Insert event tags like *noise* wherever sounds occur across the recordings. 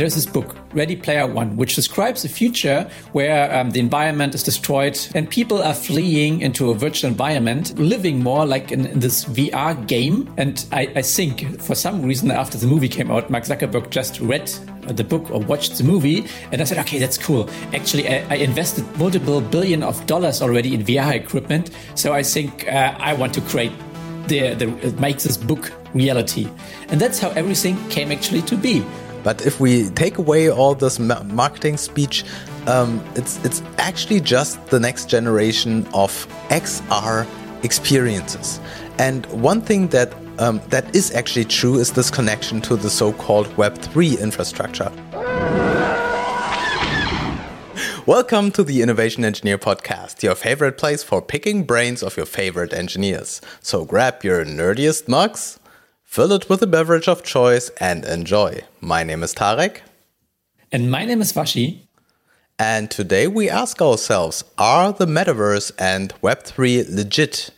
there's this book, Ready Player One, which describes a future where um, the environment is destroyed and people are fleeing into a virtual environment, living more like in, in this VR game. And I, I think for some reason, after the movie came out, Mark Zuckerberg just read the book or watched the movie and I said, okay, that's cool. Actually, I, I invested multiple billion of dollars already in VR equipment. So I think uh, I want to create the, the, make this book reality. And that's how everything came actually to be. But if we take away all this marketing speech, um, it's it's actually just the next generation of XR experiences. And one thing that um, that is actually true is this connection to the so-called Web3 infrastructure. Welcome to the Innovation Engineer Podcast, your favorite place for picking brains of your favorite engineers. So grab your nerdiest mugs Fill it with a beverage of choice and enjoy. My name is Tarek. And my name is Waschi. And today we ask ourselves Are the metaverse and Web3 legit?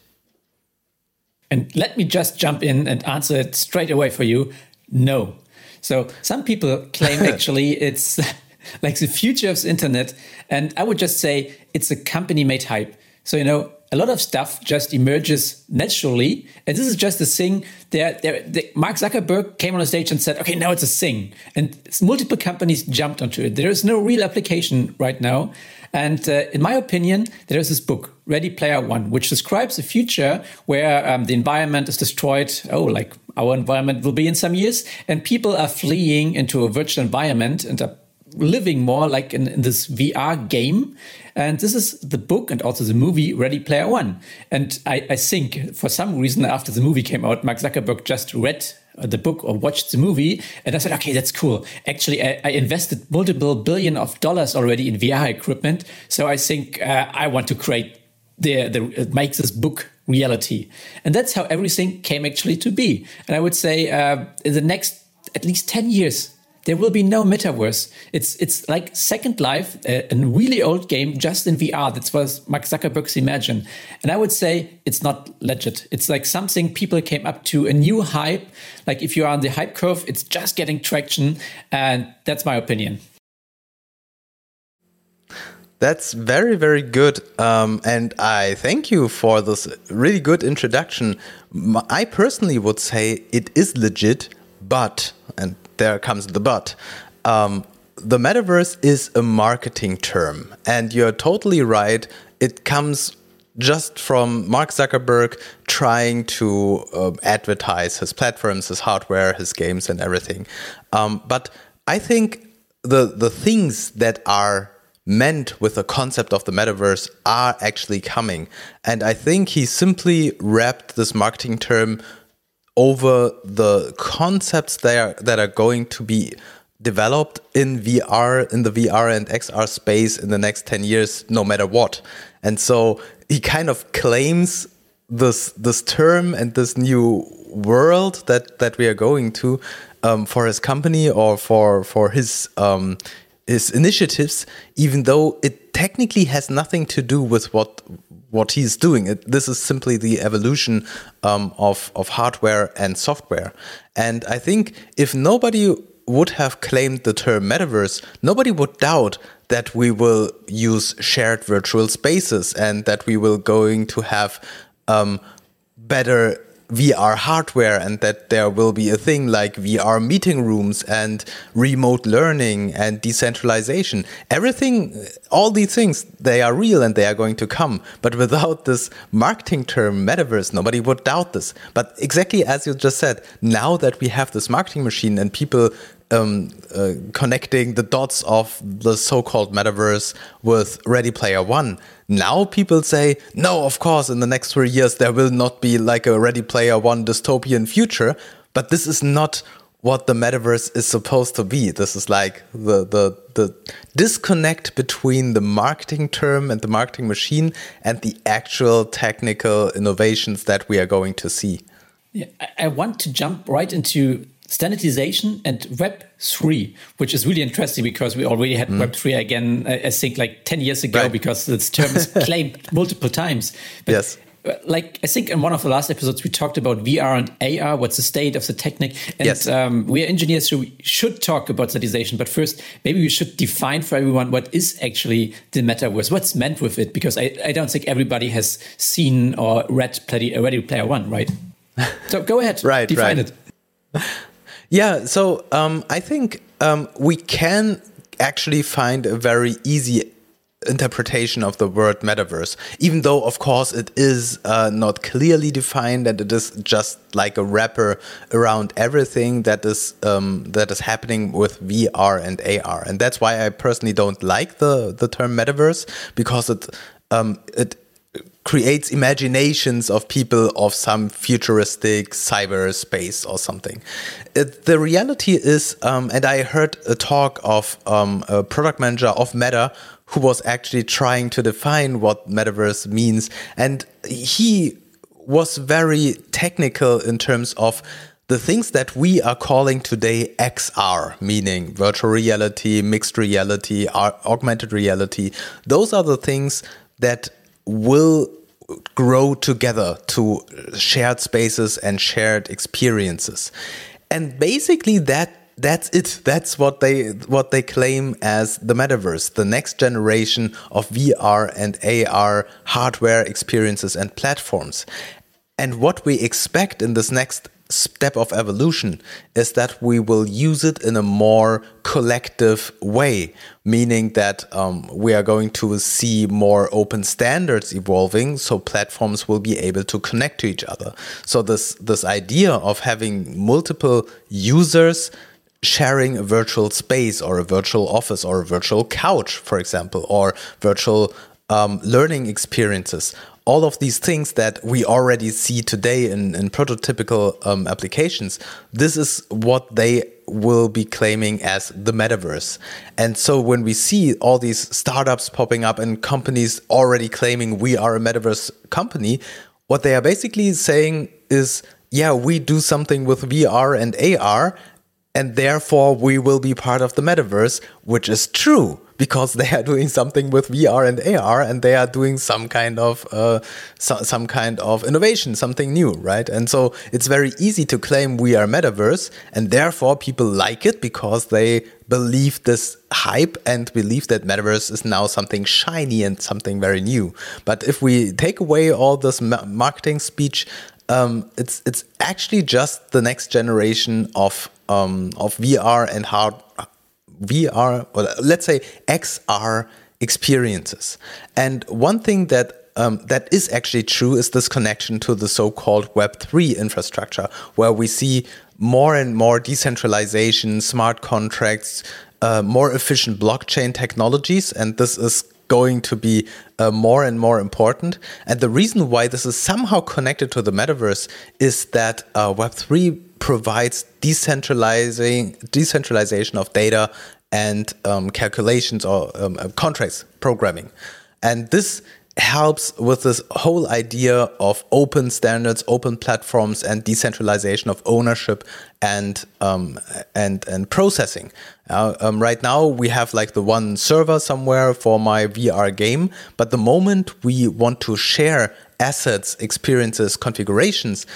And let me just jump in and answer it straight away for you no. So some people claim *laughs* actually it's *laughs* like the future of the internet. And I would just say it's a company made hype. So, you know, a lot of stuff just emerges naturally. And this is just a thing. There, there, Mark Zuckerberg came on a stage and said, okay, now it's a thing. And multiple companies jumped onto it. There is no real application right now. And uh, in my opinion, there is this book, Ready Player One, which describes a future where um, the environment is destroyed. Oh, like our environment will be in some years, and people are fleeing into a virtual environment and are living more like in, in, this VR game. And this is the book and also the movie Ready Player One. And I, I think for some reason after the movie came out, Mark Zuckerberg just read the book or watched the movie and I said, okay, that's cool. Actually, I, I invested multiple billion of dollars already in VR equipment. So I think uh, I want to create the, the, make this book reality. And that's how everything came actually to be. And I would say uh, in the next at least 10 years, there will be no metaverse. It's it's like Second Life, a, a, really old game just in VR. That's what Mark Zuckerberg's imagine. And I would say it's not legit. It's like something people came up to a new hype. Like if you're on the hype curve, it's just getting traction. And that's my opinion. That's very, very good. Um, and I thank you for this really good introduction. I personally would say it is legit, but, and there comes the but. Um, the metaverse is a marketing term, and you're totally right. It comes just from Mark Zuckerberg trying to uh, advertise his platforms, his hardware, his games, and everything. Um, but I think the the things that are meant with the concept of the metaverse are actually coming, and I think he simply wrapped this marketing term over the concepts that are, that are going to be developed in VR, in the VR and XR space in the next 10 years, no matter what. And so he kind of claims this this term and this new world that that we are going to um, for his company or for for his um, his initiatives, even though it technically has nothing to do with what what he's doing. It, this is simply the evolution um, of of hardware and software. And I think if nobody would have claimed the term metaverse, nobody would doubt that we will use shared virtual spaces and that we will going to have um, better VR hardware and that there will be a thing like VR meeting rooms and remote learning and decentralization. Everything, all these things, they are real and they are going to come. But without this marketing term metaverse, nobody would doubt this. But exactly as you just said, now that we have this marketing machine and people um, uh, connecting the dots of the so-called metaverse with Ready Player One. Now people say, no, of course, in the next three years there will not be like a Ready Player One dystopian future. But this is not what the metaverse is supposed to be. This is like the the the disconnect between the marketing term and the marketing machine and the actual technical innovations that we are going to see. Yeah, I want to jump right into standardization and Web three, which is really interesting because we already had mm. Web three again. I think like ten years ago right. because this term is *laughs* claimed multiple times. But yes. like I think in one of the last episodes we talked about VR and AR. What's the state of the technique? And yes. um, we are engineers, so we should talk about standardization. But first, maybe we should define for everyone what is actually the metaverse. What's meant with it? Because I, I don't think everybody has seen or read Ready Player One, right? *laughs* So go ahead, right? Define right. it. *laughs* Yeah. So um, I think um, we can actually find a very easy interpretation of the word metaverse, even though, of course, it is uh, not clearly defined and it is just like a wrapper around everything that is um, that is happening with VR and AR, and that's why I personally don't like the the term metaverse because it um, it creates imaginations of people of some futuristic cyberspace or something. It, the reality is, um, and I heard a talk of um, a product manager of Meta who was actually trying to define what metaverse means. And he was very technical in terms of the things that we are calling today XR, meaning virtual reality, mixed reality, augmented reality, those are the things that will grow together to shared spaces and shared experiences. And basically that that's it. That's what they what they claim as the metaverse, the next generation of VR and AR hardware experiences and platforms. And what we expect in this next step of evolution is that we will use it in a more collective way, meaning that um, we are going to see more open standards evolving, so platforms will be able to connect to each other. So this this idea of having multiple users sharing a virtual space or a virtual office or a virtual couch, for example, or virtual um, learning experiences. All of these things that we already see today in, in prototypical um, applications, this is what they will be claiming as the metaverse. And so when we see all these startups popping up and companies already claiming we are a metaverse company, what they are basically saying is, yeah, we do something with VR and AR, and therefore we will be part of the metaverse, which is true because they are doing something with VR and AR, and they are doing some kind of uh, so, some kind of innovation, something new, right? And so it's very easy to claim we are metaverse, and therefore people like it because they believe this hype and believe that metaverse is now something shiny and something very new. But if we take away all this marketing speech, um, it's it's actually just the next generation of um, of VR and hard VR, or let's say XR experiences. And one thing that um, that is actually true is this connection to the so-called Web3 infrastructure, where we see more and more decentralization, smart contracts, uh, more efficient blockchain technologies, and this is going to be uh, more and more important. And the reason why this is somehow connected to the metaverse is that uh, Web3 provides decentralizing decentralization of data and um, calculations or um, uh, contracts programming. And this helps with this whole idea of open standards, open platforms, and decentralization of ownership and um, and and processing. Uh, um, right now, we have like the one server somewhere for my VR game, but the moment we want to share assets, experiences, configurations,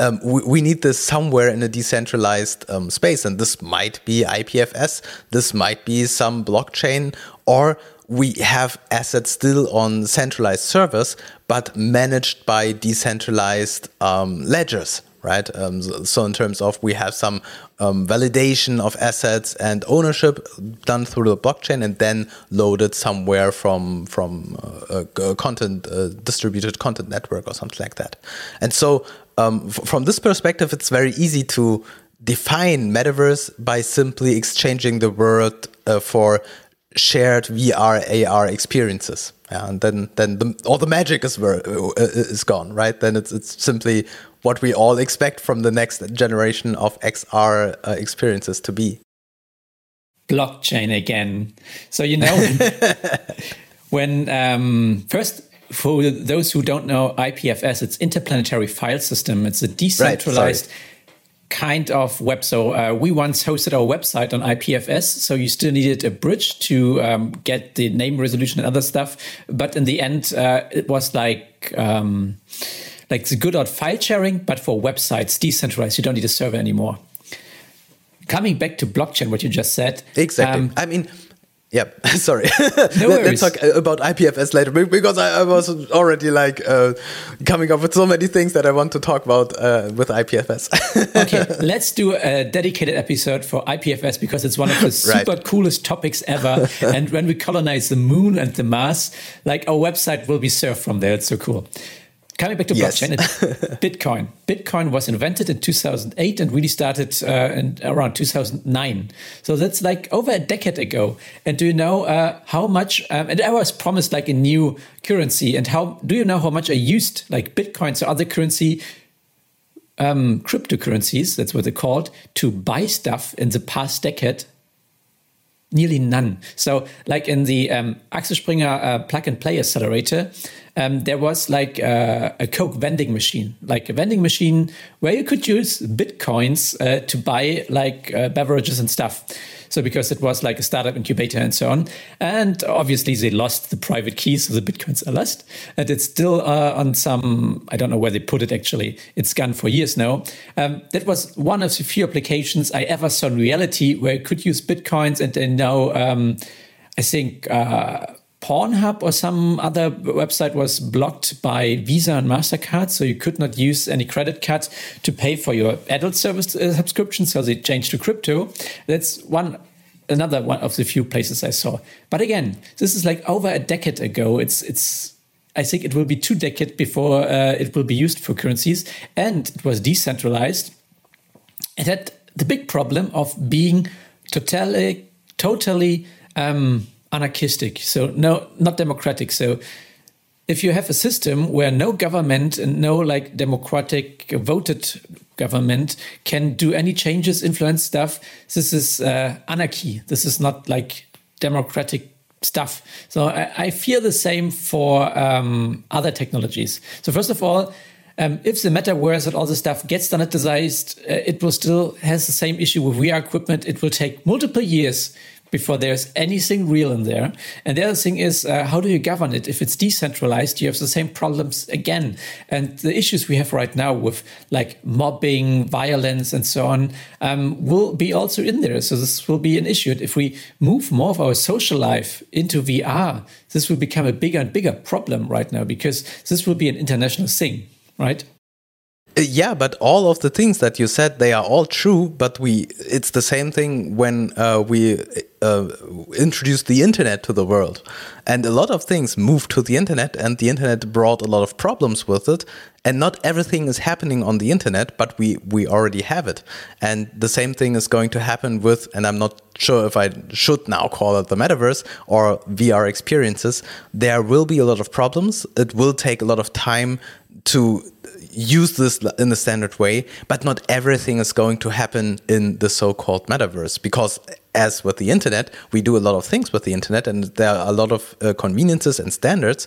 um, we, we, need this somewhere in a decentralized um, space. And this might be IPFS, this might be some blockchain, or we have assets still on centralized servers, but managed by decentralized um, ledgers, right? Um, so, in terms of we have some um, validation of assets and ownership done through the blockchain, and then loaded somewhere from from uh, a, content uh, distributed content network or something like that. And so, um, from this perspective, it's very easy to define metaverse by simply exchanging the word uh, for shared VR AR experiences. Yeah, and then then the, all the magic is uh, is gone, right? Then it's it's simply what we all expect from the next generation of XR uh, experiences to be. Blockchain again. So you know *laughs* when um, first for those who don't know IPFS, it's interplanetary file system. It's a decentralized. Right, kind of web. So uh, we once hosted our website on IPFS, so you still needed a bridge to um, get the name resolution and other stuff. But in the end, uh, it was like um, like the good old file sharing, but for websites decentralized. You don't need a server anymore. Coming back to blockchain, what you just said. Exactly. Um, I mean yeah, *laughs* sorry. No *laughs* Let, us talk uh, about IPFS later because I, I was already like uh, coming up with so many things that I want to talk about uh, with IPFS. *laughs* okay, let's do a dedicated episode for IPFS because it's one of the super right. coolest topics ever. and when we colonize the moon and the Mars, like our website will be served from there. It's so cool. Coming back to yes. blockchain, *laughs* Bitcoin. Bitcoin was invented in 2008 and really started uh, in around 2009. So that's like over a decade ago. And do you know uh, how much? Um, and I was promised like a new currency. And how do you know how much I used like Bitcoin, so other currency, um, cryptocurrencies, that's what they're called, to buy stuff in the past decade? Nearly none. So, like in the um, Axel Springer uh, plug and play accelerator, um, there was like uh, a Coke vending machine, like a vending machine where you could use bitcoins uh, to buy like uh, beverages and stuff. So because it was like a startup incubator and so on, and obviously they lost the private keys, so the bitcoins are lost, and it's still uh, on some I don't know where they put it actually. It's gone for years now. Um, that was one of the few applications I ever saw in reality where you could use bitcoins, and then now um, I think uh, Pornhub or some other website was blocked by Visa and MasterCard. So you could not use any credit card to pay for your adult service uh, subscription. So they changed to crypto. That's one another one of the few places I saw. But again, this is like over a decade ago. It's it's I think it will be two decades before uh, it will be used for currencies, and it was decentralized. It had the big problem of being totally totally um, anarchistic, so no, not democratic. So if you have a system where no government and no like democratic voted government can do any changes, influence stuff, this is uh, anarchy. This is not like democratic stuff. So I, I fear the same for um, other technologies. So first of all, um, if the metaverse and all this stuff gets standardized, uh, it will still has the same issue with VR equipment. It will take multiple years before there's anything real in there. And the other thing is, uh, how do you govern it? If it's decentralized, you have the same problems again. And the issues we have right now with like mobbing, violence, and so on um, will be also in there. So this will be an issue. If we move more of our social life into VR, this will become a bigger and bigger problem right now because this will be an international thing, right? Yeah, but all of the things that you said, they are all true. But we, it's the same thing when uh, we uh, introduced the internet to the world, and a lot of things moved to the internet, and the internet brought a lot of problems with it. And not everything is happening on the internet, but we we already have it. And the same thing is going to happen with, and I'm not sure if I should now call it the metaverse or VR experiences. There will be a lot of problems. It will take a lot of time to use this in the standard way, but not everything is going to happen in the so-called metaverse because as with the internet, we do a lot of things with the internet and there are a lot of uh, conveniences and standards,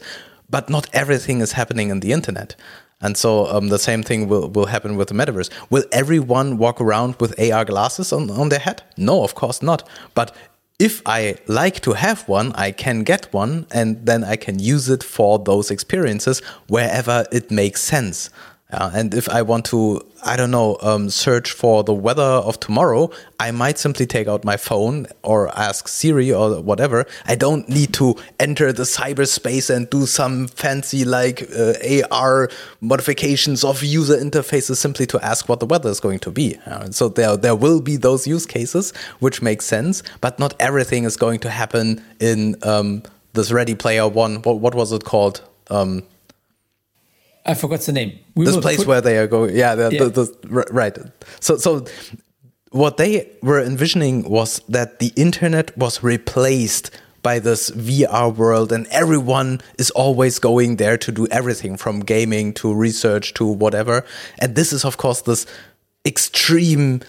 but not everything is happening in the internet. And so um, the same thing will, will happen with the metaverse. Will everyone walk around with AR glasses on, on their head? No, of course not. But if I like to have one, I can get one and then I can use it for those experiences wherever it makes sense. Uh, and if I want to, I don't know, um, search for the weather of tomorrow, I might simply take out my phone or ask Siri or whatever. I don't need to enter the cyberspace and do some fancy like uh, AR modifications of user interfaces simply to ask what the weather is going to be. Uh, so there, there will be those use cases which make sense, but not everything is going to happen in um, this Ready Player One. What, what was it called? Um, I forgot the name. We this place put, where they are going. Yeah, the, yeah. The, the, right. So, so what they were envisioning was that the internet was replaced by this VR world, and everyone is always going there to do everything from gaming to research to whatever. And this is, of course, this extreme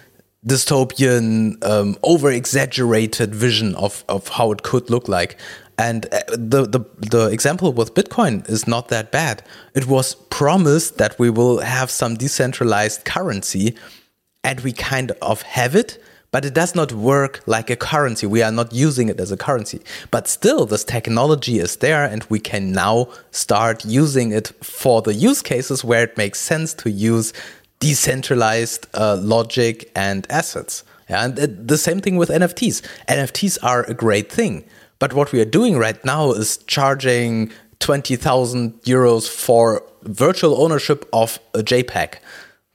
dystopian, um, over exaggerated vision of, of how it could look like. And uh, the, the the example with Bitcoin is not that bad. It was promised that we will have some decentralized currency, and we kind of have it, but it does not work like a currency. We are not using it as a currency. But still, this technology is there, and we can now start using it for the use cases where it makes sense to use decentralized uh, logic and assets. And the same thing with NFTs. NFTs are a great thing. But what we are doing right now is charging 20,000 euros for virtual ownership of a JPEG.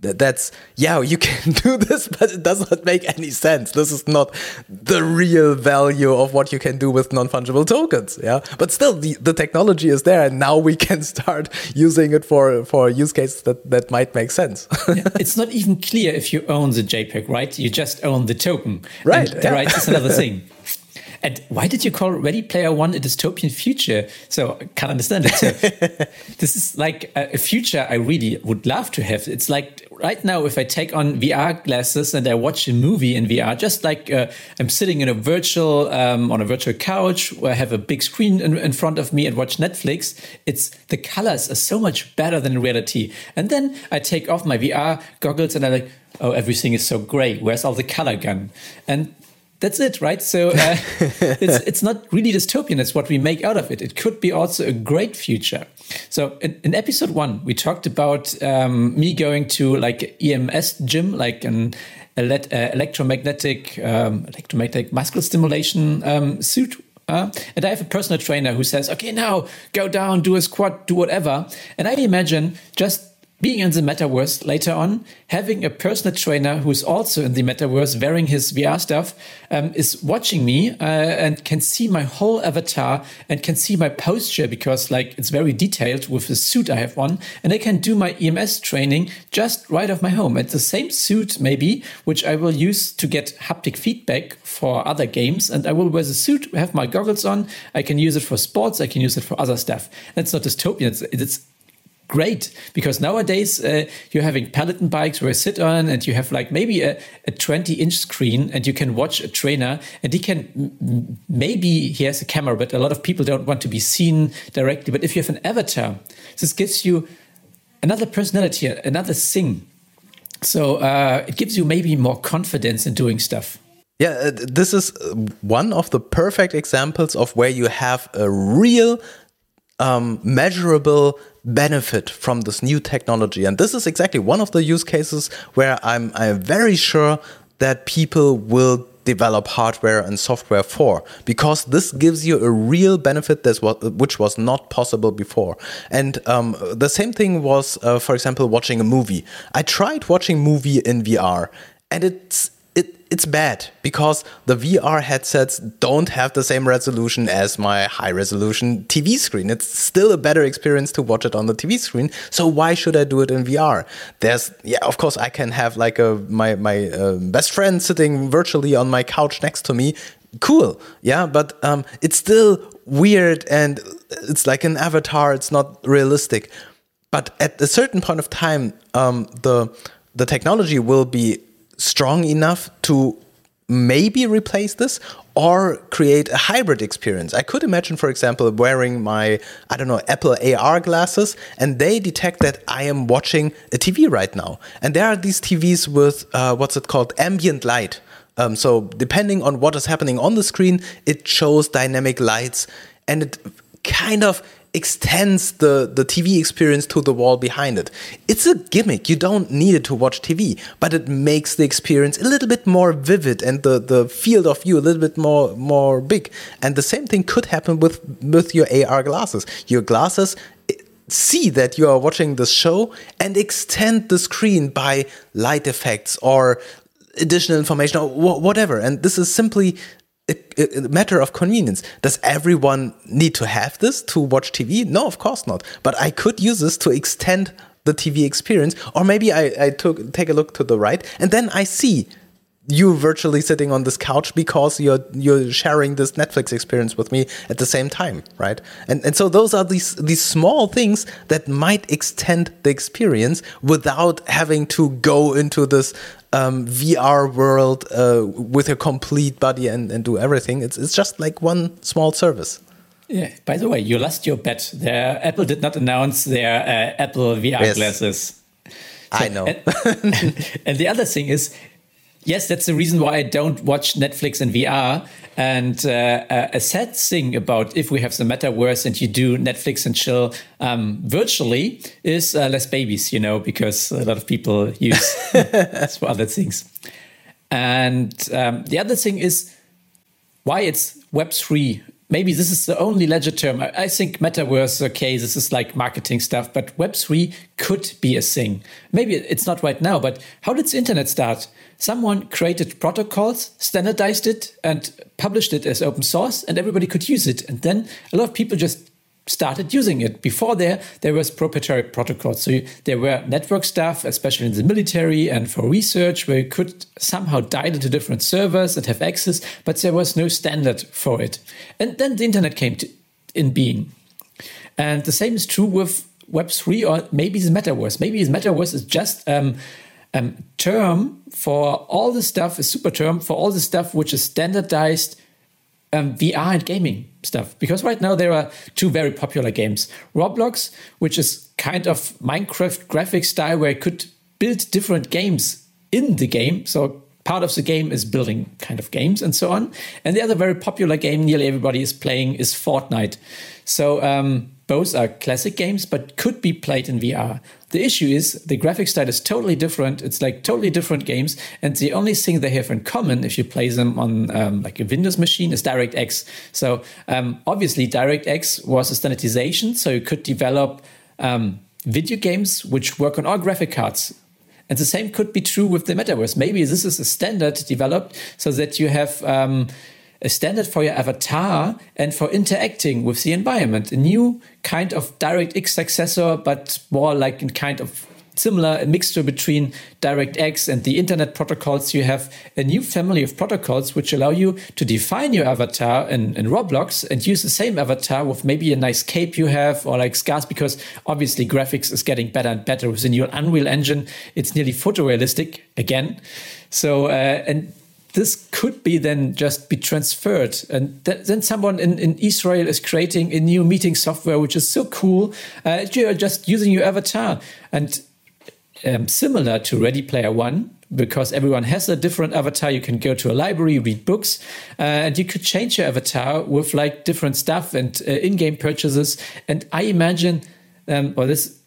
That's yeah you can *laughs* do this but it does not make any sense. This is not the real value of what you can do with non-fungible tokens yeah? But still the, the technology is there and now we *laughs* can start using it for for use cases that that might make sense. *laughs* Yeah, it's not even clear if you own the jpeg right? You just own the token. Right and the yeah. right is another thing And why did you call Ready Player One a dystopian future? So I can't understand it. So *laughs* this is like a, future I really would love to have. It's like right now, if I take on VR glasses and I watch a movie in VR, just like uh, I'm sitting in a virtual um, on a virtual couch where I have a big screen in, in front of me and watch Netflix. It's the colors are so much better than reality. And then I take off my VR goggles and I'm like, oh, everything is so gray. Where's all the color gone? And that's it, right? So uh, *laughs* it's it's not really dystopian. It's what we make out of it. It could be also a great future. So in, in episode one, we talked about um, me going to like EMS gym, like an ele uh, electromagnetic um, electromagnetic muscle stimulation um, suit. Uh, and I have a personal trainer who says, "Okay, now go down, do a squat, do whatever." And I imagine just being in the metaverse later on, having a personal trainer who's also in the metaverse wearing his VR stuff um, is watching me uh, and can see my whole avatar and can see my posture because like it's very detailed with the suit I have on and I can do my EMS training just right off my home. It's the same suit maybe, which I will use to get haptic feedback for other games and I will wear the suit, have my goggles on. I can use it for sports. I can use it for other stuff. That's not dystopian. It's, it's great because nowadays uh, you're having peloton bikes where you sit on and you have like maybe a, a 20 inch screen and you can watch a trainer and he can maybe he has a camera but a lot of people don't want to be seen directly. But if you have an avatar this gives you another personality another thing. So uh, it gives you maybe more confidence in doing stuff. Yeah, uh, this is one of the perfect examples of where you have a real um, measurable benefit from this new technology. And this is exactly one of the use cases where I'm, I'm very sure that people will develop hardware and software for because this gives you a real benefit that's what which was not possible before and um, the same thing was uh, for example watching a movie i tried watching movie in vr and it's it's bad because the VR headsets don't have the same resolution as my high resolution TV screen. It's still a better experience to watch it on the TV screen. So why should I do it in VR? There's yeah, of course I can have like a my my uh, best friend sitting virtually on my couch next to me. Cool, yeah, but um, it's still weird and it's like an avatar. It's not realistic. But at a certain point of time, um, the the technology will be strong enough to maybe replace this or create a hybrid experience. I could imagine, for example, wearing my, I don't know, Apple AR glasses and they detect that I am watching a TV right now. And there are these TVs with, uh, what's it called, ambient light. Um, so depending on what is happening on the screen, it shows dynamic lights and it kind of extends the, the TV experience to the wall behind it. It's a gimmick. You don't need it to watch TV, but it makes the experience a little bit more vivid and the, the field of view a little bit more more big. And the same thing could happen with with your AR glasses. Your glasses eh, see that you are watching the show and extend the screen by light effects or additional information or whatever. And this is simply a, matter of convenience. Does everyone need to have this to watch TV? No, of course not. But I could use this to extend the TV experience, or maybe I, I took take a look to the right, and then I see you virtually sitting on this couch because you're you're sharing this Netflix experience with me at the same time, right? And and so those are these these small things that might extend the experience without having to go into this um, VR world uh, with a complete body and, and do everything. It's it's just like one small service. Yeah. By the way, you lost your bet. There, Apple did not announce their uh, Apple VR yes. glasses. I know. and, *laughs* and the other thing is, yes, that's the reason why I don't watch Netflix in VR. And uh, a sad thing about if we have the metaverse and you do Netflix and chill um, virtually is uh, less babies, you know, because a lot of people use *laughs* for other things. And um, the other thing is why it's Web3 maybe this is the only ledger term. I, I, think metaverse, okay, this is like marketing stuff, but Web3 could be a thing. Maybe it's not right now, but how did the internet start? Someone created protocols, standardized it, and published it as open source, and everybody could use it. And then a lot of people just started using it. Before there, there was proprietary protocols. So there were network stuff, especially in the military and for research, where you could somehow dial into different servers and have access, but there was no standard for it. And then the internet came to, in being. And the same is true with Web3 or maybe the metaverse. Maybe the metaverse is just um, um, term for all the stuff, a super term for all the stuff which is standardized um, VR and gaming stuff because right now there are two very popular games Roblox, which is kind of Minecraft graphic style where you could build different games in the game. So part of the game is building kind of games and so on. And the other very popular game nearly everybody is playing is Fortnite. So um, both are classic games, but could be played in VR. The issue is the graphic style is totally different. It's like totally different games, and the only thing they have in common, if you play them on um, like a Windows machine, is DirectX. So um, obviously, DirectX was a standardization, so you could develop um, video games which work on all graphic cards. And the same could be true with the metaverse. Maybe this is a standard developed so that you have um, a standard for your avatar and for interacting with the environment. A new kind of DirectX successor, but more like a kind of similar mixture between DirectX and the internet protocols. You have a new family of protocols which allow you to define your avatar in, in Roblox and use the same avatar with maybe a nice cape you have or like scars because obviously graphics is getting better and better with the new Unreal Engine. It's nearly photorealistic again. So, uh, and this could be then just be transferred. And th then someone in, in israel is creating a new meeting software which is so cool uh, you're just using your avatar. And um, similar to ready player one because everyone has a different avatar you can go to a library read books uh, and you could change your avatar with like different stuff and uh, in-game purchases. And i imagine um, or this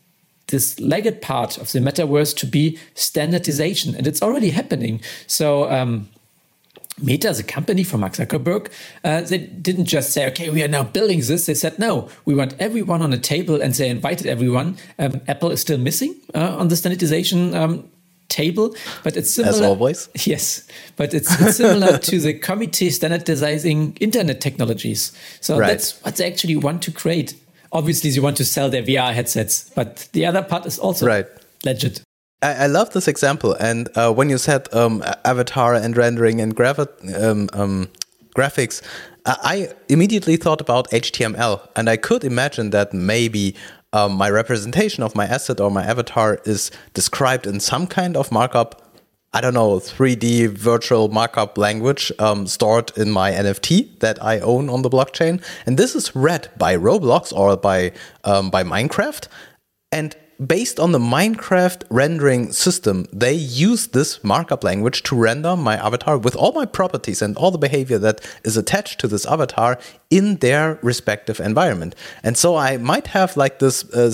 this legged part of the metaverse to be standardization and it's already happening. So um, Meta, the company from Mark Zuckerberg, uh, they didn't just say, okay, we are now building this. They said, no, we want everyone on a table and they invited everyone. Um, Apple is still missing uh, on the standardization um, table, but it's similar. As always. *laughs* Yes, but it's, it's similar *laughs* to the committee standardizing internet technologies. So right. that's what they actually want to create. Obviously, they want to sell their VR headsets, but the other part is also right. legit. I, I love this example. And uh, when you said um, avatar and rendering and um, um, graphics, I immediately thought about HTML. And I could imagine that maybe um, my representation of my asset or my avatar is described in some kind of markup. I don't know, 3D virtual markup language um, stored in my NFT that I own on the blockchain. And this is read by Roblox or by, um, by Minecraft. And based on the Minecraft rendering system, they use this markup language to render my avatar with all my properties and all the behavior that is attached to this avatar in their respective environment. And so I might have like this uh,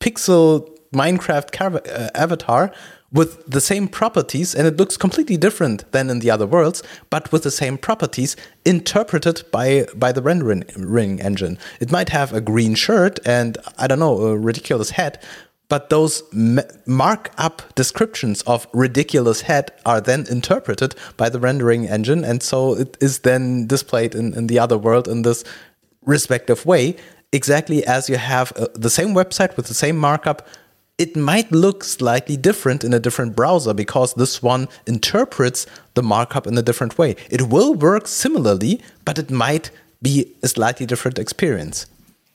pixel Minecraft uh, avatar with the same properties and it looks completely different than in the other worlds but with the same properties interpreted by by the rendering engine. It might have a green shirt and i don't know a ridiculous hat but those markup descriptions of ridiculous head are then interpreted by the rendering engine and so it is then displayed in, in the other world in this respective way exactly as you have uh, the same website with the same markup it might look slightly different in a different browser because this one interprets the markup in a different way it will work similarly but it might be a slightly different experience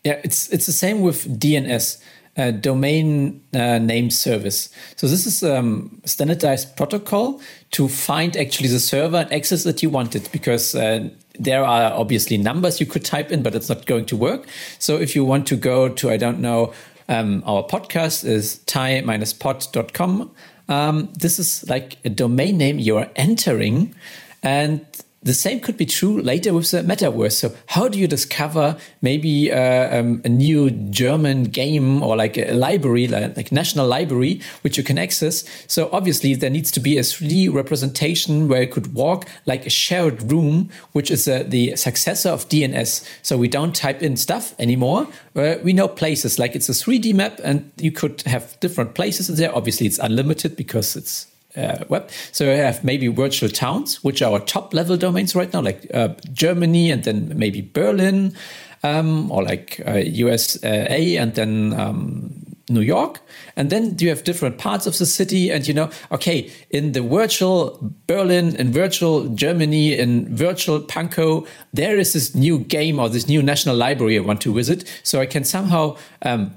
yeah it's it's the same with dns uh, domain uh, name service. So this is a um, standardized protocol to find actually the server and access that you wanted because uh, there are obviously numbers you could type in, but it's not going to work. So if you want to go to, I don't know, Um, our podcast is tie-pod.com. Um, this is like a domain name you're entering, and the same could be true later with the metaverse. So, how do you discover maybe uh, um, a new German game or like a library, like, like, national library, which you can access? So, obviously, there needs to be a 3D representation where you could walk like a shared room, which is uh, the successor of DNS. So, we don't type in stuff anymore. Uh, we know places, like it's a 3D map, and you could have different places in there. Obviously, it's unlimited because it's uh, web. So we have maybe virtual towns, which are our top level domains right now, like uh, Germany and then maybe Berlin, um, or like uh, USA and then um, New York. And then you have different parts of the city, and you know, okay, in the virtual Berlin, in virtual Germany, in virtual Pankow, there is this new game or this new national library I want to visit. So I can somehow um,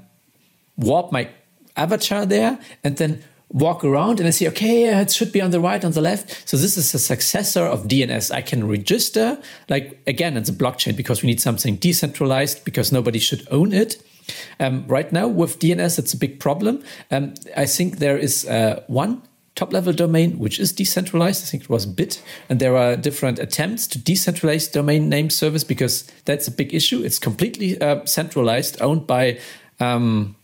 warp my avatar there and then walk around and I see, okay, it should be on the right, on the left. So this is a successor of DNS. I can register, like again, it's a blockchain because we need something decentralized because nobody should own it. Um, right now with DNS, it's a big problem. Um, I think there is uh, one top level domain which is decentralized. I think it was Bit, and there are different attempts to decentralize domain name service because that's a big issue. It's completely uh, centralized, owned by um,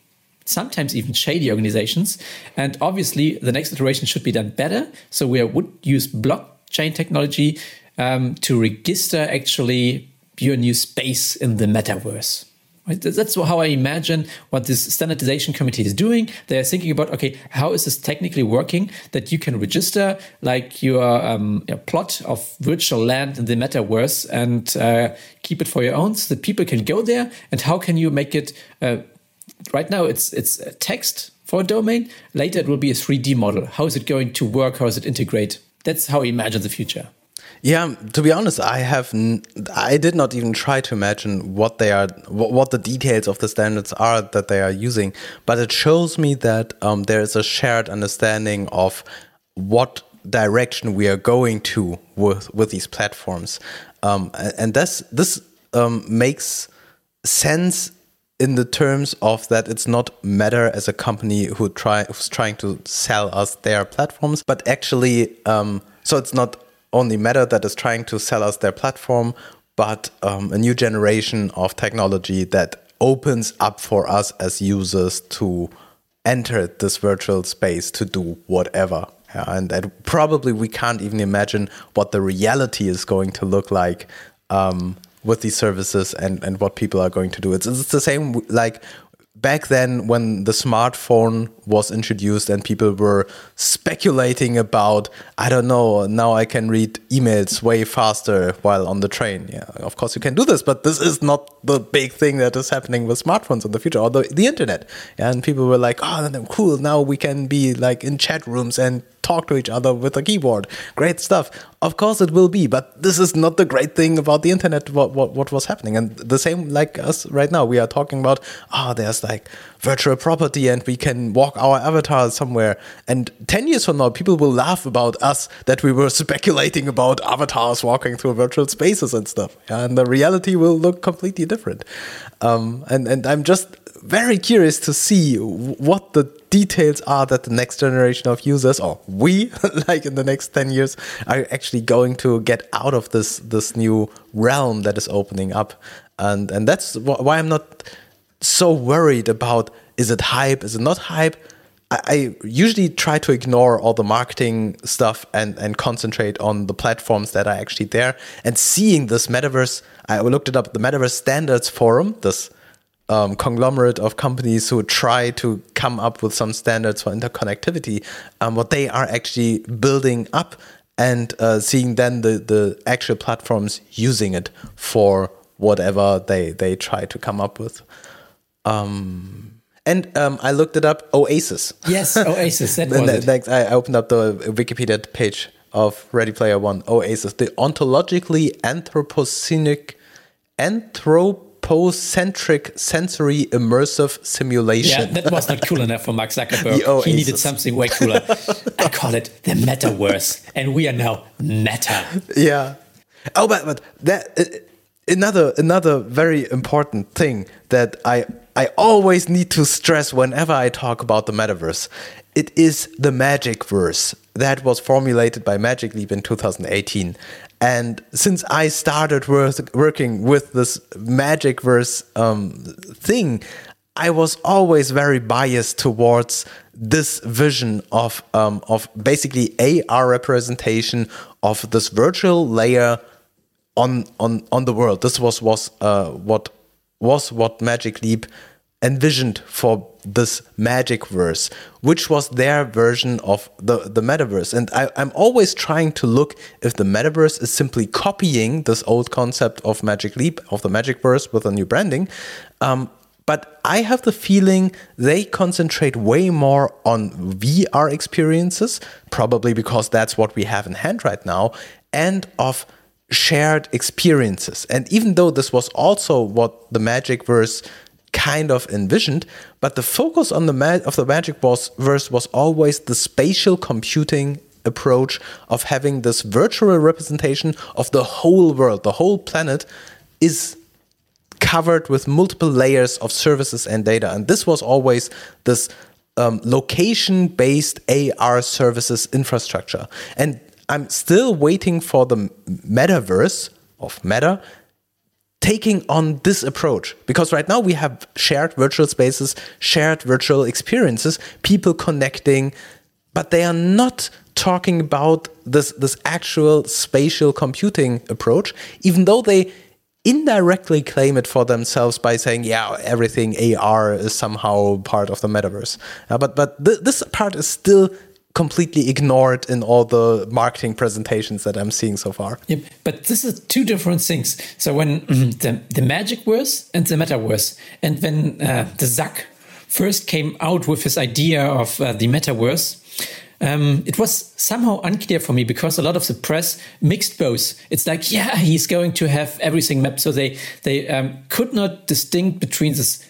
sometimes even shady organizations. And obviously, the next iteration should be done better. So we would use blockchain technology um, to register actually your new space in the metaverse. That's how I imagine what this standardization committee is doing. They're thinking about, okay, how is this technically working that you can register like your, um, your plot of virtual land in the metaverse and uh, keep it for your own so that people can go there? And how can you make it uh, right now it's it's text for a domain. Later it will be a 3D model. How is it going to work? How is it integrate? That's how I imagine the future. Yeah, to be honest, I have I did not even try to imagine what they are, what the details of the standards are that they are using. But it shows me that um, there is a shared understanding of what direction we are going to with with these platforms, um, and this this um, makes sense in the terms of that it's not Meta as a company who try who's trying to sell us their platforms, but actually, um, so it's not only Meta that is trying to sell us their platform, but um, a new generation of technology that opens up for us as users to enter this virtual space to do whatever. Yeah, and that probably we can't even imagine what the reality is going to look like um, with these services and, and what people are going to do. It's, it's the same like back then when the smartphone was introduced and people were speculating about i don't know now i can read emails way faster while on the train yeah of course you can do this but this is not the big thing that is happening with smartphones in the future or the, the internet and people were like oh cool now we can be like in chat rooms and talk to each other with a keyboard. Great stuff. Of course it will be, but this is not the great thing about the internet, what, what, what was happening. And the same like us right now, we are talking about, oh, there's like virtual property and we can walk our avatars somewhere. And 10 years from now, people will laugh about us that we were *laughs* speculating about avatars walking through virtual spaces and stuff. And the reality will look completely different. Um, and, and I'm just very curious to see what the details are that the next generation of users or we *laughs* like in the next 10 years are actually going to get out of this this new realm that is opening up. And and that's why i'm not so worried about is it hype is it not hype? I, usually try to ignore all the marketing stuff and and concentrate on the platforms that are actually there. And seeing this metaverse i looked it up the metaverse standards forum this um, conglomerate of companies who try to come up with some standards for interconnectivity, um, what they are actually building up and uh, seeing then the, the actual platforms using it for whatever they, they try to come up with. Um, and um, I looked it up, Oasis. Yes, *laughs* Oasis. That was it. I opened up the Wikipedia page of Ready Player One, Oasis, the ontologically anthropocenic anthrop anthropocentric sensory immersive simulation. Yeah, that was not cool *laughs* enough for Mark Zuckerberg. he needed something way cooler. I call it the metaverse, and we are now meta. Yeah. Oh, but but that uh, another another very important thing that I I always need to stress whenever I talk about the metaverse. It is the magic verse that was formulated by Magic Leap in 2018. And since I started working with this magic verse um, thing, I was always very biased towards this vision of um, of basically AR representation of this virtual layer on on on the world. This was was uh, what was what Magic Leap envisioned for this magic verse, which was their version of the, the metaverse. And I, am always trying to look if the metaverse is simply copying this old concept of Magic Leap, of the magic verse with a new branding. Um, but I have the feeling they concentrate way more on VR experiences, probably because that's what we have in hand right now, and of shared experiences. And even though this was also what the Magic Verse kind of envisioned, but the focus on the ma- of the Magic Verse was always the spatial computing approach of having this virtual representation of the whole world, the whole planet is covered with multiple layers of services and data. And this was always this um, location based AR services infrastructure. And I'm still waiting for the metaverse of Meta taking on this approach. Because right now we have shared virtual spaces, shared virtual experiences, people connecting, but they are not talking about this this actual spatial computing approach even though they indirectly claim it for themselves by saying yeah everything AR is somehow part of the metaverse. Uh, but but th this part is still completely ignored in all the marketing presentations that I'm seeing so far. Yep, but this is two different things. So when the, the magic verse and the metaverse, and when uh, the Zuck first came out with his idea of uh, the metaverse, um, it was somehow unclear for me because a lot of the press mixed both. It's like, *laughs* yeah, he's going to have everything mapped, so they they um, could not distinct between this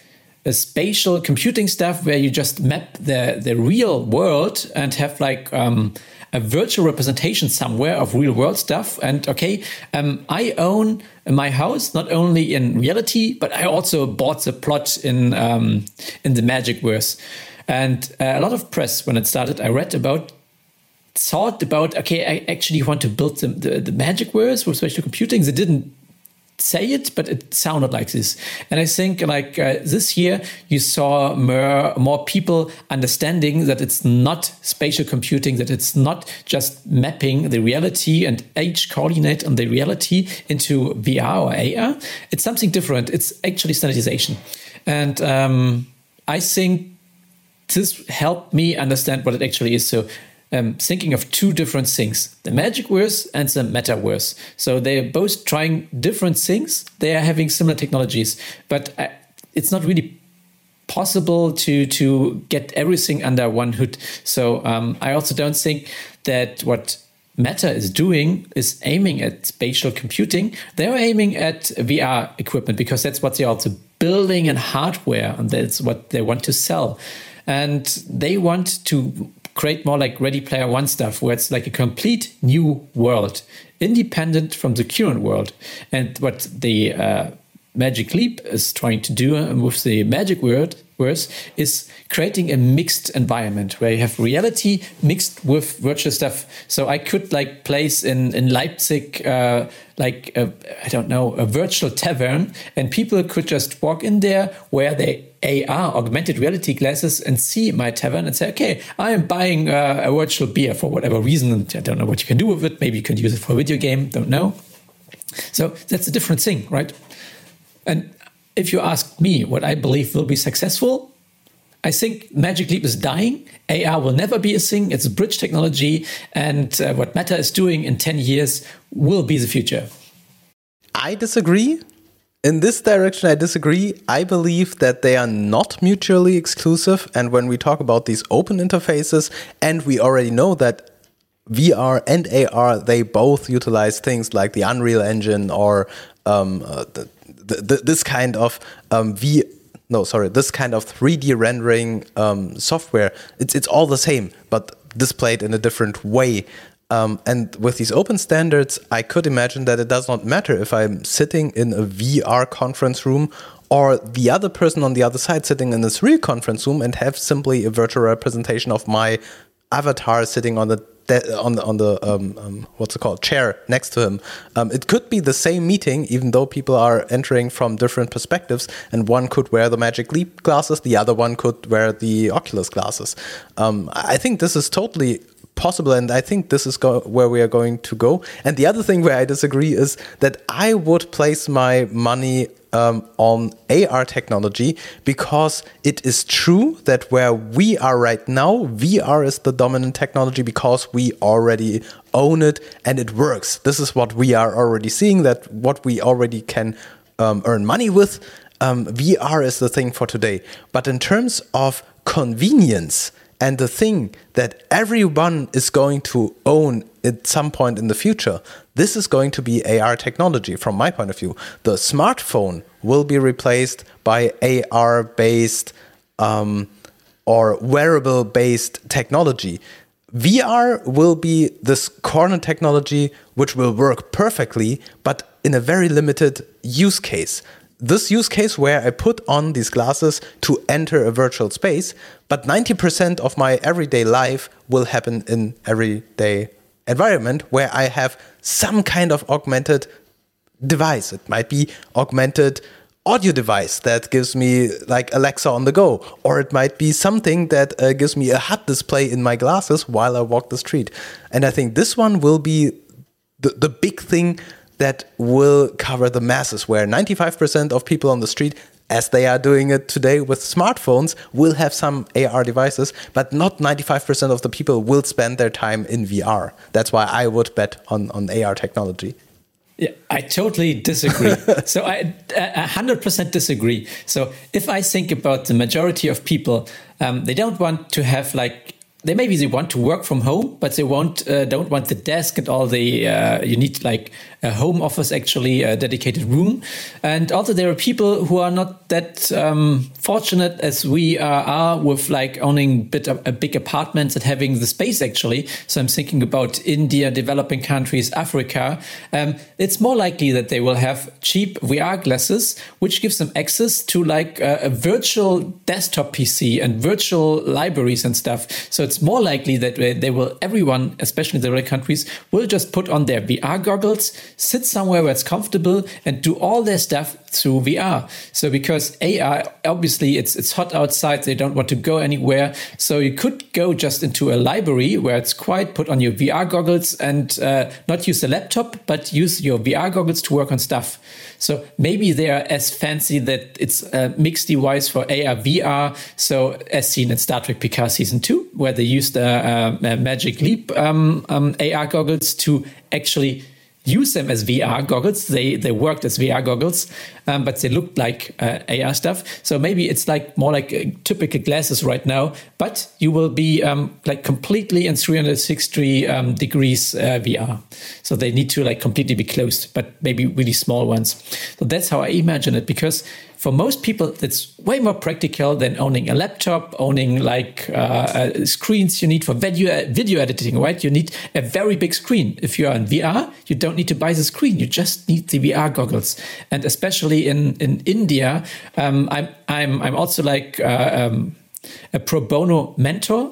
a spatial computing stuff where you just map the the real world and have like um, a virtual representation somewhere of real world stuff. And okay, um, I own my house not only in reality, but I also bought the plot in um, in the Magic verse. And uh, a lot of press when it started, I read about thought about okay, I actually want to build the, the, the Magic verse for spatial computing. They didn't say it, but it sounded like this. And I think like uh, this year you saw more, more people understanding that it's not spatial computing, that it's not just mapping the reality and H coordinate on the reality into VR or AR. It's something different. It's actually standardization. And um, I think this helped me understand what it actually is. So um, thinking of two different things the magic verse and the metaverse. So they're both trying different things. They are having similar technologies, but uh, it's not really possible to to get everything under one hood. So um, I also don't think that what Meta is doing is aiming at spatial computing. They're aiming at VR equipment because that's what they're also building and hardware, and that's what they want to sell. And they want to create more like Ready Player One stuff, where it's like a complete new world, independent from the current world. And what the uh, Magic Leap is trying to do with the Magic Word verse is creating a mixed environment where you have reality mixed with virtual stuff. So I could like place in in Leipzig uh, like I don't know a virtual tavern, and people could just walk in there, where their AR augmented reality glasses, and see my tavern and say, okay, I am buying uh, a virtual beer for whatever reason. I don't know what you can do with it. Maybe you can use it for a video game. Don't know. So that's a different thing, right? And if you ask me what I believe will be successful, I think Magic Leap is dying. AR will never be a thing. It's a bridge technology. And uh, what Meta is doing in 10 years will be the future. I disagree. In this direction, I disagree. I believe that they are not mutually exclusive. And when we talk about these open interfaces, and we already know that VR and AR, they both utilize things like the Unreal Engine or um, uh, the, the, this kind of um, V no sorry this kind of 3D rendering um, software it's it's all the same but displayed in a different way um, and with these open standards I could imagine that it does not matter if I'm sitting in a VR conference room or the other person on the other side sitting in this real conference room and have simply a virtual representation of my avatar sitting on the on the on the um, um, what's it called chair next to him. Um, it could be the same meeting, even though people are entering from different perspectives, and one could wear the Magic Leap glasses, the other one could wear the Oculus glasses. Um, I think this is totally possible and i think this is where we are going to go and the other thing where i disagree is that i would place my money um, on AR technology because it is true that where we are right now, VR is the dominant technology because we already own it and it works. This is what we are already seeing, that what we already can um, earn money with. Um, VR is the thing for today. But in terms of convenience, and the thing that everyone is going to own at some point in the future, this is going to be AR technology from my point of view. The smartphone will be replaced by AR based um, or wearable based technology. VR will be this corner technology which will work perfectly, but in a very limited use case this use case where I put on these glasses to enter a virtual space, but 90% of my everyday life will happen in everyday environment where I have some kind of augmented device. It might be augmented audio device that gives me like Alexa on the go, or it might be something that uh, gives me a HUD display in my glasses while I walk the street. And I think this one will be the, the big thing that will cover the masses, where 95% of people on the street as they are doing it today with smartphones, will have some AR devices, but not 95% of the people will spend their time in VR. That's why I would bet on, on AR technology. Yeah, I totally disagree. *laughs* so I a hundred percent disagree. So if I think about the majority of people, um, they don't want to have like they maybe they want to work from home, but they won't uh, don't want the desk and all the uh, you need like a home office actually a dedicated room, and also there are people who are not that um, fortunate as we are, are, with like owning bit a big apartments and having the space actually. So I'm thinking about India, developing countries, Africa. Um, it's more likely that they will have cheap VR glasses, which gives them access to like a, a virtual desktop PC and virtual libraries and stuff. So it's more likely that they will, everyone, especially the rich countries, will just put on their VR goggles, sit somewhere where it's comfortable, and do all their stuff through VR. So because AR, obviously it's it's hot outside, they don't want to go anywhere. So you could go just into a library where it's quiet, put on your VR goggles, and uh, not use a laptop, but use your VR goggles to work on stuff. So maybe they are as fancy that it's a mixed device for AR VR. So as seen in Star Trek Picard season two, where they used a, uh, Magic Leap um, um, AR goggles to actually use them as VR goggles. They they worked as VR goggles, um, but they looked like uh, AR stuff. So maybe it's like more like uh, typical glasses right now, but you will be um, like completely in 360 um, degrees uh, VR. So they need to like completely be closed, but maybe really small ones. So that's how I imagine it because for most people, it's way more practical than owning a laptop, owning like uh, uh, screens you need for video video editing, right? You need a very big screen. If you are in VR, you don't need to buy the screen; you just need the VR goggles. And especially in in India, um, I'm I'm I'm also like uh, um, a pro bono mentor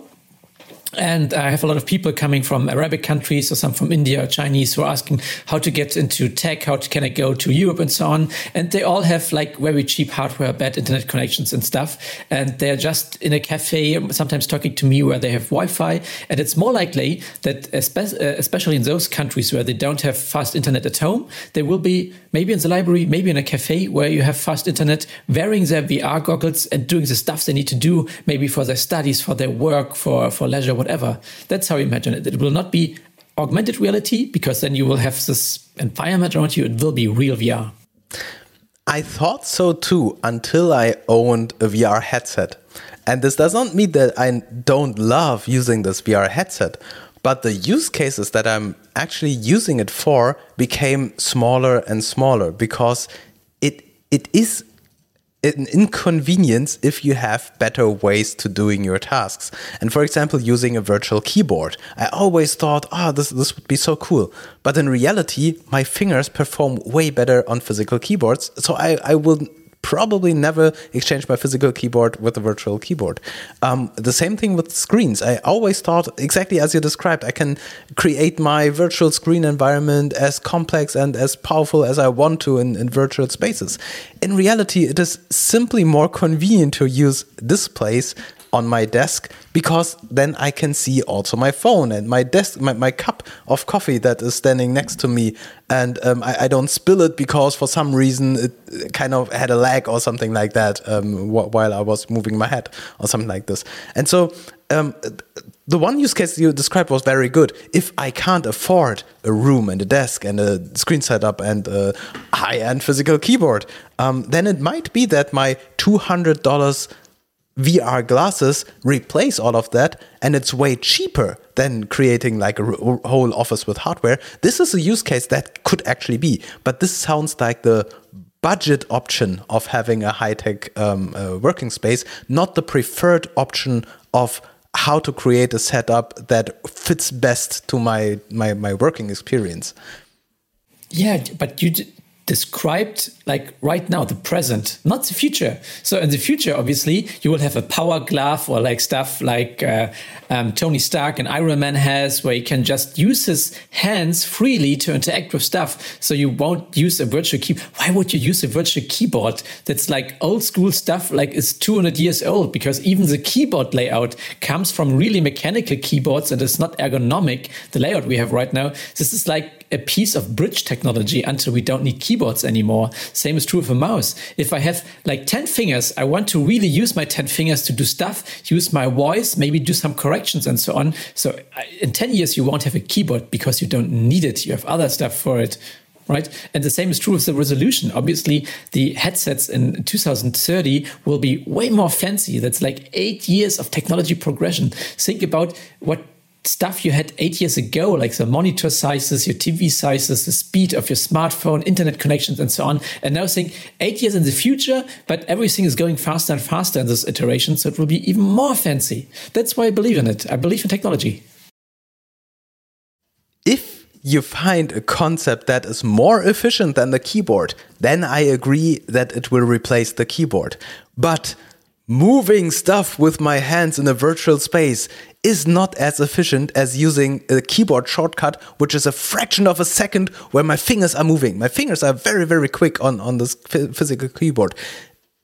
and I have a lot of people coming from Arabic countries or some from India or Chinese who are asking how to get into tech, how to, can I go to Europe and so on. And they all have like very cheap hardware, bad internet connections and stuff. And they're just in a cafe, sometimes talking to me where they have Wi-Fi. And it's more likely that uh, especially in those countries where they don't have fast internet at home, they will be maybe in the library, maybe in a cafe where you have fast internet, wearing their VR goggles and doing the stuff they need to do, maybe for their studies, for their work, for, for leisure, whatever. That's how I imagine it. It will not be augmented reality because then you will have this environment around you. It will be real VR. I thought so too until I owned a VR headset. And this does not mean that I don't love using this VR headset, but the use cases that I'm actually using it for became smaller and smaller because it it is an inconvenience if you have better ways to doing your tasks. And for example, using a virtual keyboard. I always thought, oh, this, this would be so cool. But in reality, my fingers perform way better on physical keyboards. So I, I will probably never exchange my physical keyboard with a virtual keyboard. Um, the same thing with screens. I always thought exactly as you described. I can create my virtual screen environment as complex and as powerful as I want to in, in virtual spaces. In reality, it is simply more convenient to use displays on my desk because then I can see also my phone and my desk, my, my cup of coffee that is standing next to me. And um, I, I, don't spill it because for some reason it kind of had a lag or something like that um, while I was moving my head or something like this. And so um, the one use case you described was very good. If I can't afford a room and a desk and a screen setup and a high end physical keyboard, um, then it might be that my $200 VR glasses replace all of that, and it's way cheaper than creating like a whole office with hardware. This is a use case that could actually be, but this sounds like the budget option of having a high tech um, uh, working space, not the preferred option of how to create a setup that fits best to my my, my working experience. Yeah, but you described like right now the present not the future. So in the future obviously you will have a power glove or like stuff like uh, um, tony stark and iron man has where he can just use his hands freely to interact with stuff. So you won't use a virtual key why would you use a virtual keyboard that's like old school stuff like is 200 years old? Because even the keyboard layout comes from really mechanical keyboards and it's not ergonomic the layout we have right now. This is like a piece of bridge technology until we don't need keyboards anymore. Same is true of a mouse. If I have like 10 fingers, I want to really use my 10 fingers to do stuff, use my voice, maybe do some corrections and so on. So in 10 years, you won't have a keyboard because you don't need it. You have other stuff for it right? And the same is true with the resolution. Obviously, the headsets in 2030 will be way more fancy. That's like eight years of technology progression. Think about what stuff you had eight years ago, like the monitor sizes, your TV sizes, the speed of your smartphone, internet connections, and so on. And now saying eight years in the future, but everything is going faster and faster in this iteration, so it will be even more fancy. That's why I believe in it. I believe in technology. If you find a concept that is more efficient than the keyboard, then I agree that it will replace the keyboard. But moving stuff with my hands in a virtual space is not as efficient as using a keyboard shortcut, which is a fraction of a second where my fingers are moving. My fingers are very, very quick on, on this physical keyboard.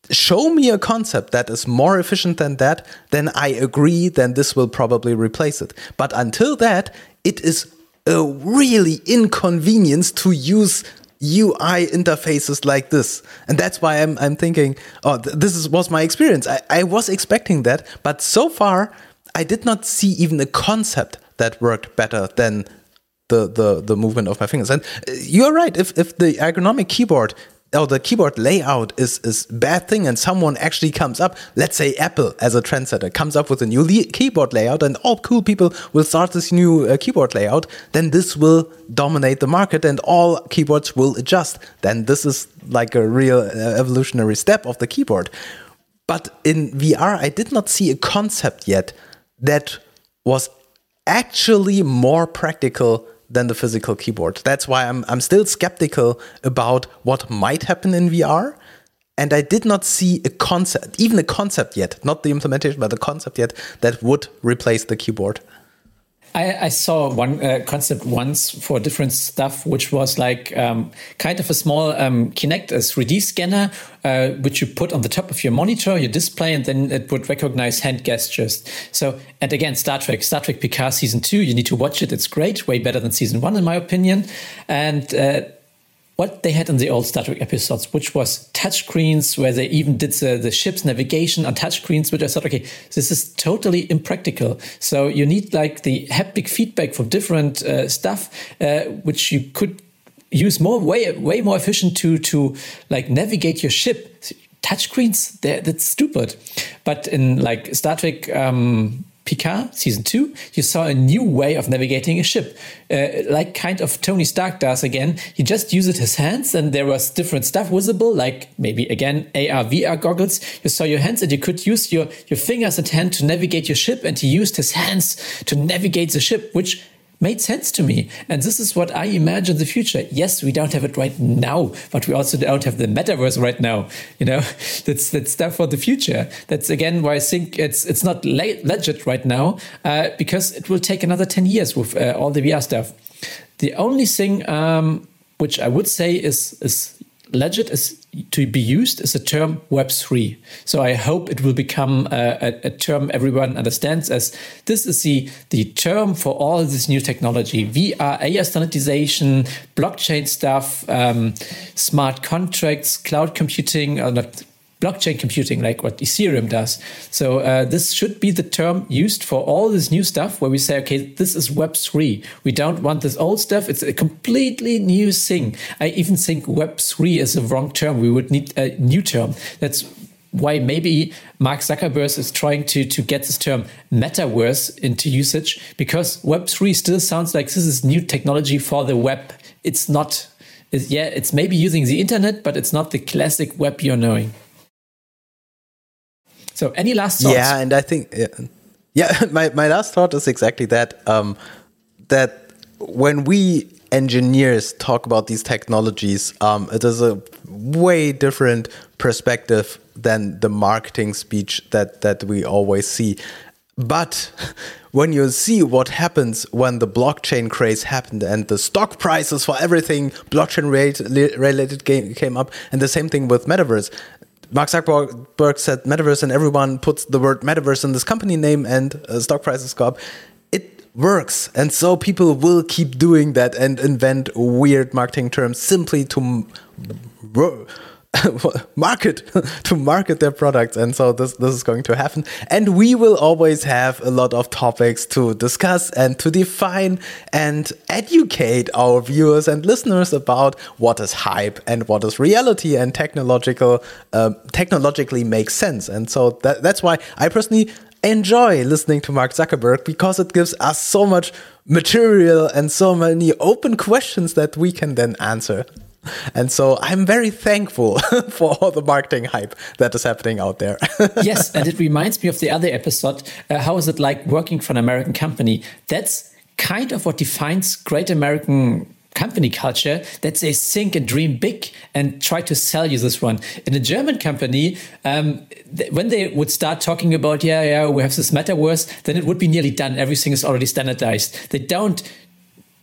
Show me a concept that is more efficient than that, then I agree, then this will probably replace it. But until that, it is a really inconvenience to use UI interfaces like this. And that's why I'm, I'm thinking, oh, th this is, was my experience. I, I was expecting that, but so far, I did not see even a concept that worked better than the, the, the movement of my fingers. And uh, you're right, if, if the ergonomic keyboard or the keyboard layout is is bad thing and someone actually comes up let's say apple as a trendsetter comes up with a new keyboard layout and all cool people will start this new uh, keyboard layout then this will dominate the market and all keyboards will adjust. Then this is like a real uh, evolutionary step of the keyboard. But in vr i did not see a concept yet that was actually more practical than the physical keyboard. That's why I'm I'm still skeptical about what might happen in VR. And I did not see a concept, even a concept yet, not the implementation, but the concept yet that would replace the keyboard. I, I saw one uh, concept once for different stuff, which was like um, kind of a small um, Kinect, a 3D scanner, uh, which you put on the top of your monitor, your display, and then it would recognize hand gestures. So, and again, Star Trek, Star Trek Picard season two, you need to watch it. It's great, way better than season one, in my opinion. And uh, what they had in the old Star Trek episodes, which was touchscreens, where they even did the, the ship's navigation on touchscreens, which I thought, okay, this is totally impractical. So you need like the haptic feedback from different uh, stuff, uh, which you could use more way way more efficient to to like navigate your ship. Touchscreens, that's stupid. But in like Star Trek. Um, Picard season two, you saw a new way of navigating a ship, uh, like kind of Tony Stark does again. He just used his hands, and there was different stuff visible, like maybe again AR VR goggles. You saw your hands, and you could use your your fingers and hand to navigate your ship, and he used his hands to navigate the ship, which made sense to me. And this is what I imagine the future. Yes, we don't have it right now, but we also don't have the metaverse right now. You know, *laughs* that's that's stuff for the future. That's again why I think it's it's not legit right now uh, because it will take another ten years with uh, all the VR stuff. The only thing um, which I would say is is legit is to be used is a term Web3. So I hope it will become a, a, a, term everyone understands as this is the, the term for all this new technology, VR, AI standardization, blockchain stuff, um, smart contracts, cloud computing, or not blockchain computing, like what Ethereum does. So uh, this should be the term used for all this new stuff where we say, okay, this is Web3. We don't want this old stuff. It's a completely new thing. I even think Web3 is a wrong term. We would need a new term. That's why maybe Mark Zuckerberg is trying to, to get this term metaverse into usage because Web3 still sounds like this is new technology for the web. It's not, it's, yeah, it's maybe using the internet, but it's not the classic web you're knowing. So, any last thoughts? Yeah, and I think, yeah, *laughs* *laughs* my, my last thought is exactly that. Um, that when we engineers talk about these technologies, um, it is a way different perspective than the marketing speech that that we always see. But *laughs* when you see what happens when the blockchain craze happened and the stock prices for everything blockchain related came up, and the same thing with metaverse, Mark Zuckerberg said metaverse, and everyone puts the word metaverse in this company name, and uh, stock prices go up. It works, and so people will keep doing that and invent weird marketing terms simply to *laughs* market *laughs* to market their products. And so this this is going to happen. And we will always have a lot of topics to discuss and to define and educate our viewers and listeners about what is hype and what is reality and technological uh, technologically makes sense. And so that, that's why I personally enjoy listening to Mark Zuckerberg because it gives us so much material and so many open questions that we can then answer. And so I'm very thankful *laughs* for all the marketing hype that is happening out there. *laughs* yes, and it reminds me of the other episode. Uh, how is it like working for an American company? That's kind of what defines great American company culture that they think and dream big and try to sell you this one. In a German company, um, th when they would start talking about, yeah, yeah, we have this metaverse, then it would be nearly done. Everything is already standardized. They don't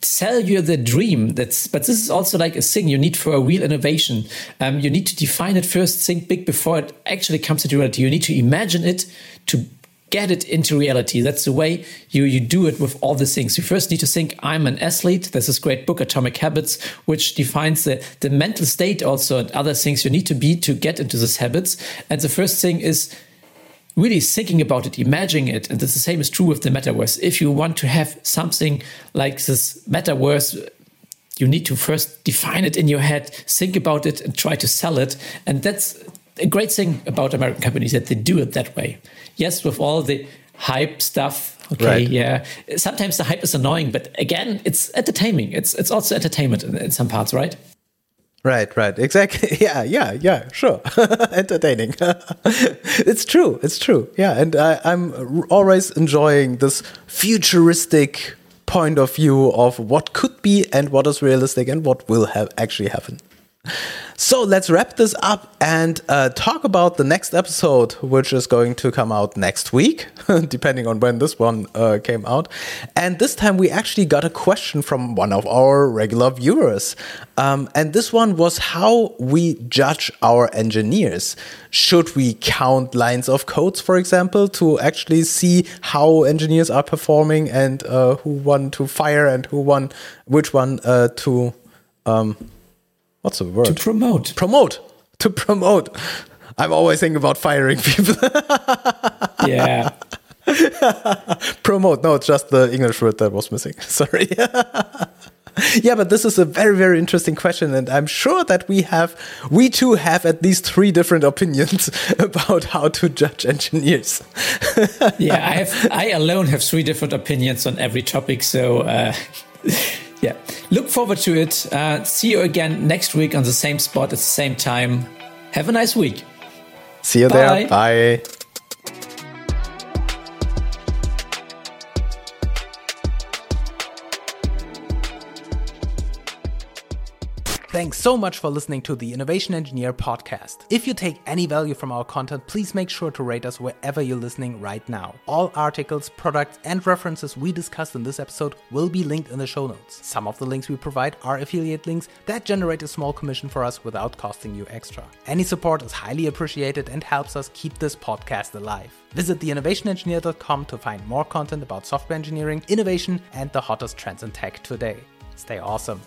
sell you the dream that's but this is also like a thing you need for a real innovation. Um, you need to define it first think big before it actually comes into reality. You need to imagine it to get it into reality. That's the way you you do it with all the things. You first need to think i'm an athlete. There's this great book atomic habits which defines the the mental state also and other things you need to be to get into these habits. And the first thing is really thinking about it, imagining it. And the same is true with the metaverse. If you want to have something like this metaverse, you need to first define it in your head, think about it, and try to sell it. And that's a great thing about American companies that they do it that way. Yes, with all the hype stuff. Okay, right. yeah. Sometimes the hype is annoying, but again, it's entertaining. It's it's also entertainment in, in some parts, right? Right, right. Exactly. *laughs* Yeah, yeah, yeah, sure. *laughs* Entertaining. *laughs* it's true. It's true. Yeah. And I, I'm always enjoying this futuristic point of view of what could be and what is realistic and what will have actually happen. So let's wrap this up and uh, talk about the next episode, which is going to come out next week, *laughs* depending on when this one uh, came out. And this time we actually got a question from one of our regular viewers. Um, and this one was how we judge our engineers. Should we count lines of codes, for example, to actually see how engineers are performing and uh, who one to fire and who one, which one uh, to. Um, what's the word? To promote. Promote. To promote. I'm always thinking about firing people. *laughs* yeah. promote. No, it's just the English word that was missing. *laughs* Sorry. *laughs* yeah, but this is a very, very interesting question, and I'm sure that we have, we too have at least three different opinions about how to judge engineers. yeah, I have, I alone have three different opinions on every topic, so. Uh, yeah, look forward to it. Uh, see you again next week on the same spot at the same time. Have a nice week. See you Bye. there. Bye. Thanks so much for listening to the Innovation Engineer podcast. If you take any value from our content, please make sure to rate us wherever you're listening right now. All articles, products, and references we discussed in this episode will be linked in the show notes. Some of the links we provide are affiliate links that generate a small commission for us without costing you extra. Any support is highly appreciated and helps us keep this podcast alive. Visit theinnovationengineer.com to find more content about software engineering, innovation, and the hottest trends in tech today. Stay awesome.